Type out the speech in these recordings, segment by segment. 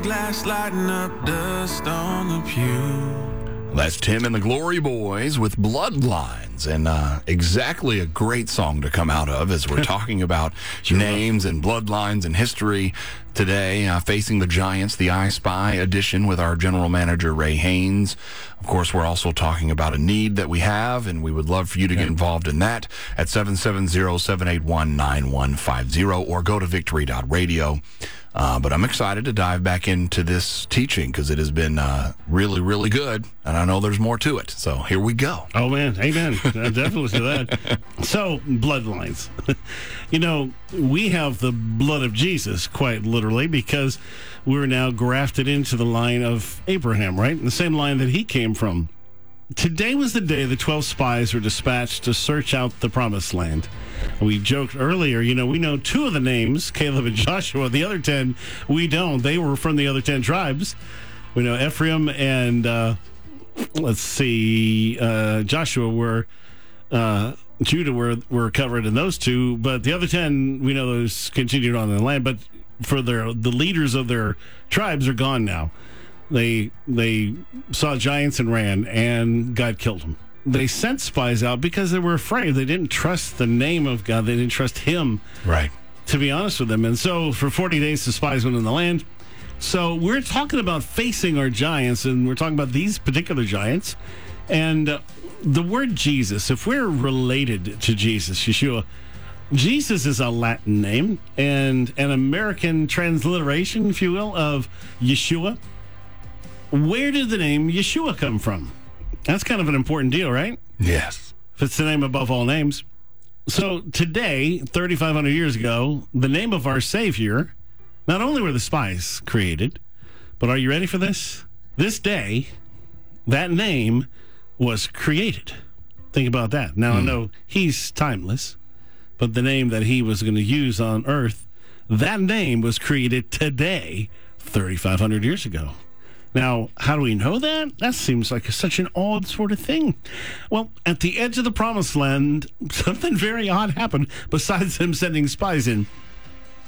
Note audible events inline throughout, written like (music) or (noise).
Stained glass lighting up dust on the pew. That's Tim and the Glory Boys with Bloodlines, and uh, exactly a great song to come out of as we're (laughs) talking about names and bloodlines and history today. Uh, facing the Giants, the I Spy edition with our general manager Ray Haynes. Of course, we're also talking about a need that we have, and we would love for you to get involved in that at 770-781-9150 or go to victory.radio. Uh, but I'm excited to dive back into this teaching because it has been uh, really, really good, and I know there's more to it. So here we go. Oh man, amen. (laughs) Uh, Definitely to that. So bloodlines. (laughs) you know, we have the blood of Jesus, quite literally, because we're now grafted into the line of Abraham, right? The same line that he came from. Today was the day the 12 spies were dispatched to search out the promised land. We joked earlier, you know, we know two of the names, Caleb and Joshua. The other 10, we don't. They were from the other 10 tribes. We know Ephraim and, uh, let's see, uh, Joshua were, uh, Judah were, were covered in those two, but the other 10, we know those continued on in the land, but for their, the leaders of their tribes are gone now. They they saw giants and ran, and God killed them. They sent spies out because they were afraid. They didn't trust the name of God. They didn't trust Him, Right. to be honest with them. And so for 40 days, the spies went in the land. So we're talking about facing our giants, and we're talking about these particular giants. And uh, the word Jesus, if we're related to Jesus, Yeshua, Jesus is a Latin name and an American transliteration, if you will, of Yeshua. Where did the name Yeshua come from? That's kind of an important deal, right? Yes. If it's the name above all names. So today, 3,500 years ago, the name of our Savior, not only were the spies created, but are you ready for this? This day, that name was created. Think about that. Now, I hmm. know he's timeless, but the name that he was going to use on earth, that name was created today, 3,500 years ago. Now, how do we know that? That seems like such an odd sort of thing. Well, at the edge of the promised land, (laughs) something very odd happened besides them sending spies in.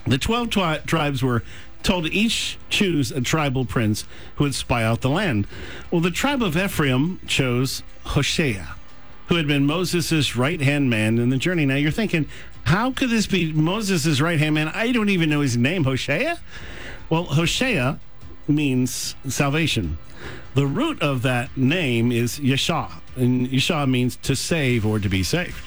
The 12 tri- tribes were told to each choose a tribal prince who would spy out the land. Well, the tribe of Ephraim chose Hoshea, who had been Moses' right hand man in the journey. Now you're thinking, how could this be Moses' right hand man? I don't even know his name, Hoshea. Well, Hoshea means salvation. The root of that name is Yeshua, and Yeshua means to save or to be saved.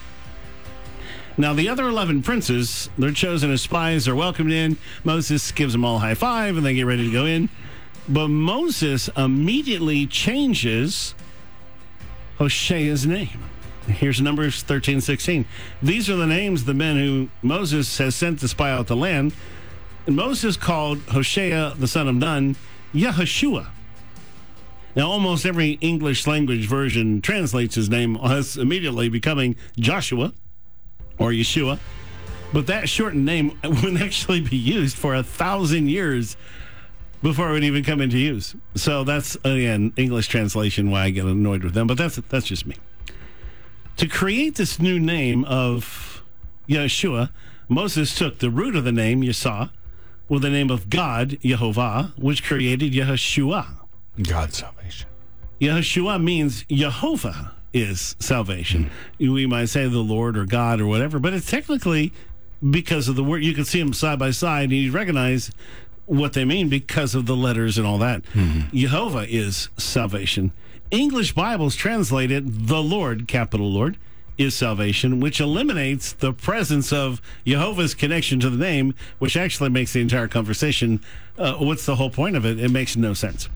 Now, the other 11 princes, they're chosen as spies, are welcomed in. Moses gives them all a high five, and they get ready to go in. But Moses immediately changes Hoshea's name. Here's Numbers 13, 16. These are the names of the men who Moses has sent to spy out the land. And Moses called Hoshea, the son of Nun, Yahushua. Now, almost every English language version translates his name as immediately becoming Joshua or Yeshua. But that shortened name (laughs) wouldn't actually be used for a thousand years before it would even come into use. So that's again English translation why I get annoyed with them, but that's that's just me. To create this new name of Yeshua, Moses took the root of the name Yesah with the name of God, Yehovah, which created Yeshua. God's salvation. Yeshua means Jehovah is salvation. Hmm. We might say the Lord or God or whatever, but it's technically because of the word. You can see them side by side and you recognize what they mean because of the letters and all that. Hmm. Jehovah is salvation. English Bibles translate it the Lord, capital Lord, is salvation, which eliminates the presence of Jehovah's connection to the name, which actually makes the entire conversation. Uh, what's the whole point of it? It makes no sense.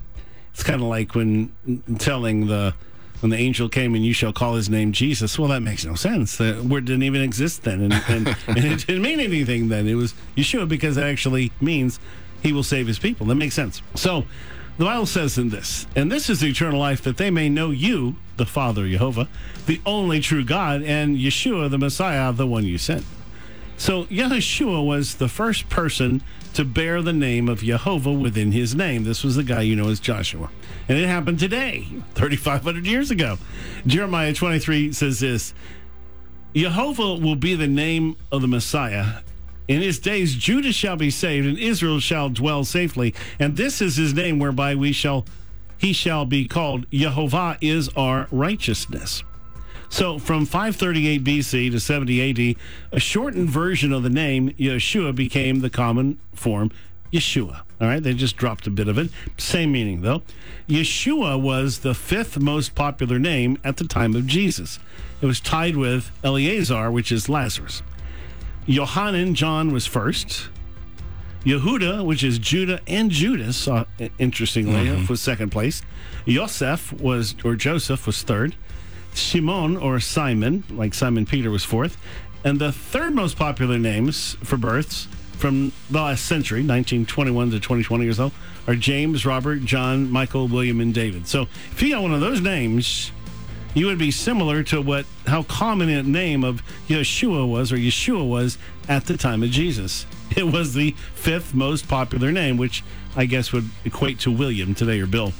It's kind of like when telling the when the angel came and you shall call his name Jesus. Well, that makes no sense. The word didn't even exist then, and, and, (laughs) and it didn't mean anything then. It was Yeshua because it actually means he will save his people. That makes sense. So the Bible says in this, and this is eternal life that they may know you, the Father Jehovah, the only true God, and Yeshua, the Messiah, the one you sent. So Yeshua was the first person to bear the name of Jehovah within his name. This was the guy you know as Joshua. And it happened today, 3,500 years ago. Jeremiah 23 says this Jehovah will be the name of the Messiah, In his days, Judah shall be saved, and Israel shall dwell safely. And this is his name whereby we shall, he shall be called. Jehovah is our righteousness. So from 538 BC to 70 AD, a shortened version of the name Yeshua became the common form Yeshua. All right, they just dropped a bit of it. Same meaning though. Yeshua was the fifth most popular name at the time of Jesus. It was tied with Eleazar, which is Lazarus. Yohanan, John was first. Yehuda, which is Judah and Judas, uh, interestingly, was second place. Yosef was, or Joseph was third. Shimon, or Simon, like Simon Peter, was fourth. And the third most popular names for births from the last century, 1921 to 2020 or so, are James, Robert, John, Michael, William, and David. So if you got one of those names, you would be similar to what how common a name of Yeshua was or Yeshua was at the time of Jesus. It was the fifth most popular name, which I guess would equate to William today or Bill.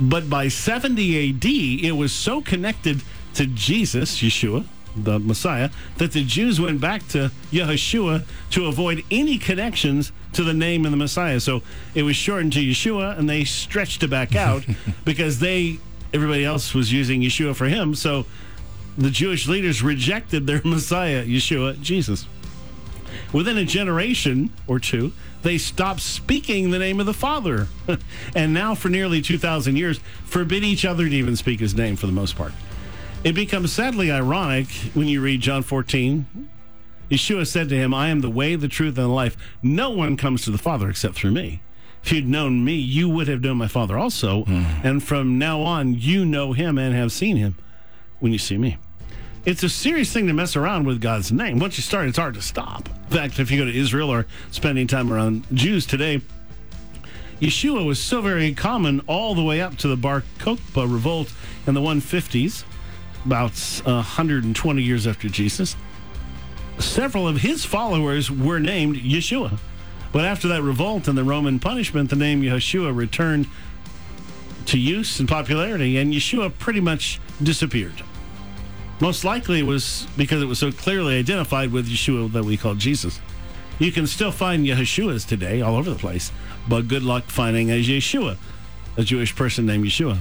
But by 70 AD, it was so connected to Jesus, Yeshua, the Messiah, that the Jews went back to Yeshua to avoid any connections to the name of the Messiah. So it was shortened to Yeshua, and they stretched it back out (laughs) because they everybody else was using Yeshua for him. So the Jewish leaders rejected their (laughs) Messiah, Yeshua, Jesus. Within a generation or two, they stopped speaking the name of the Father. (laughs) and now, for nearly 2,000 years, forbid each other to even speak his name for the most part. It becomes sadly ironic when you read John 14. Yeshua said to him, I am the way, the truth, and the life. No one comes to the Father except through me. If you'd known me, you would have known my Father also. Hmm. And from now on, you know him and have seen him when you see me. It's a serious thing to mess around with God's name. Once you start, it's hard to stop. In fact, if you go to Israel or spending time around Jews today, Yeshua was so very common all the way up to the Bar Kokhba revolt in the 150s, about 120 years after Jesus. Several of his followers were named Yeshua. But after that revolt and the Roman punishment, the name Yeshua returned to use and popularity, and Yeshua pretty much disappeared. Most likely it was because it was so clearly identified with Yeshua that we call Jesus. You can still find Yeshuas today all over the place, but good luck finding a Yeshua, a Jewish person named Yeshua.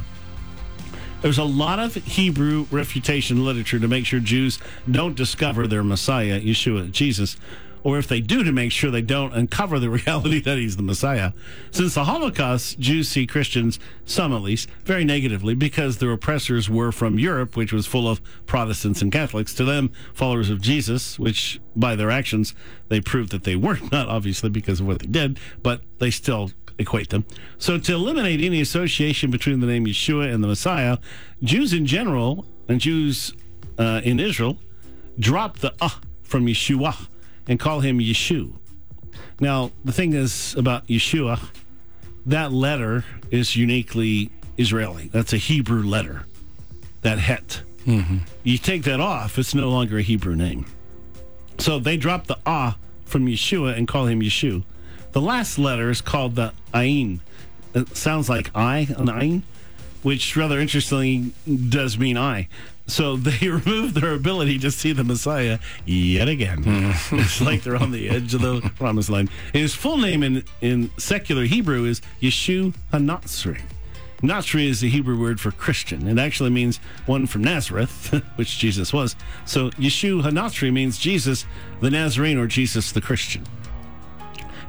There's a lot of Hebrew refutation literature to make sure Jews don't discover their Messiah, Yeshua, Jesus, or if they do, to make sure they don't uncover the (laughs) reality that he's the Messiah. Since the Holocaust, Jews see Christians, some at least, very negatively because their oppressors were from Europe, which was full of Protestants and Catholics. To them, followers of Jesus, which by their actions they proved that they were (laughs) not, obviously, because of what they did, but they still equate them. So, to eliminate any association between the name Yeshua and the Messiah, Jews in general and Jews uh, in Israel drop the uh from Yeshua and call him Yeshu. Now, the thing is about Yeshua, that letter is uniquely Israeli. That's a Hebrew letter, that het. You take that off, it's no longer a Hebrew name. So they drop the ah from Yeshua and call him Yeshu. The last letter is called the ayin. It sounds like I, an ayin, which rather interestingly does mean I. So (laughs) they removed their ability to see the Messiah yet again. Hmm. (laughs) it's like they're on the edge of the (laughs) promised land. His full name in, in secular Hebrew is Yeshu Hanatsri. Natsri is the Hebrew word for Christian. It actually means one from Nazareth, which Jesus was. So Yeshu Hanatsri means Jesus the Nazarene or Jesus the Christian.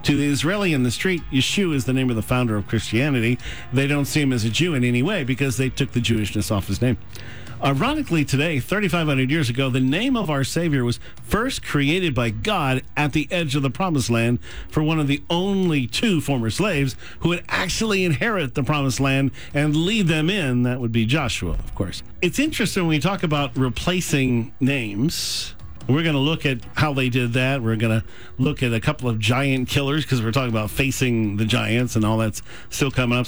To the Israeli in the street, Yeshua is the name of the founder of Christianity. They don't see him as a Jew in any way because they took the Jewishness off his name. Ironically, today, 3,500 years ago, the name of our Savior was first created by God at the edge of the Promised Land for one of the only two former slaves who would actually inherit the Promised Land and lead them in. That would be Joshua, of course. It's interesting when we talk about replacing names. We're going to look at how they did that. We're going to look at a couple of giant killers because we're talking about facing the giants and all that's still coming up.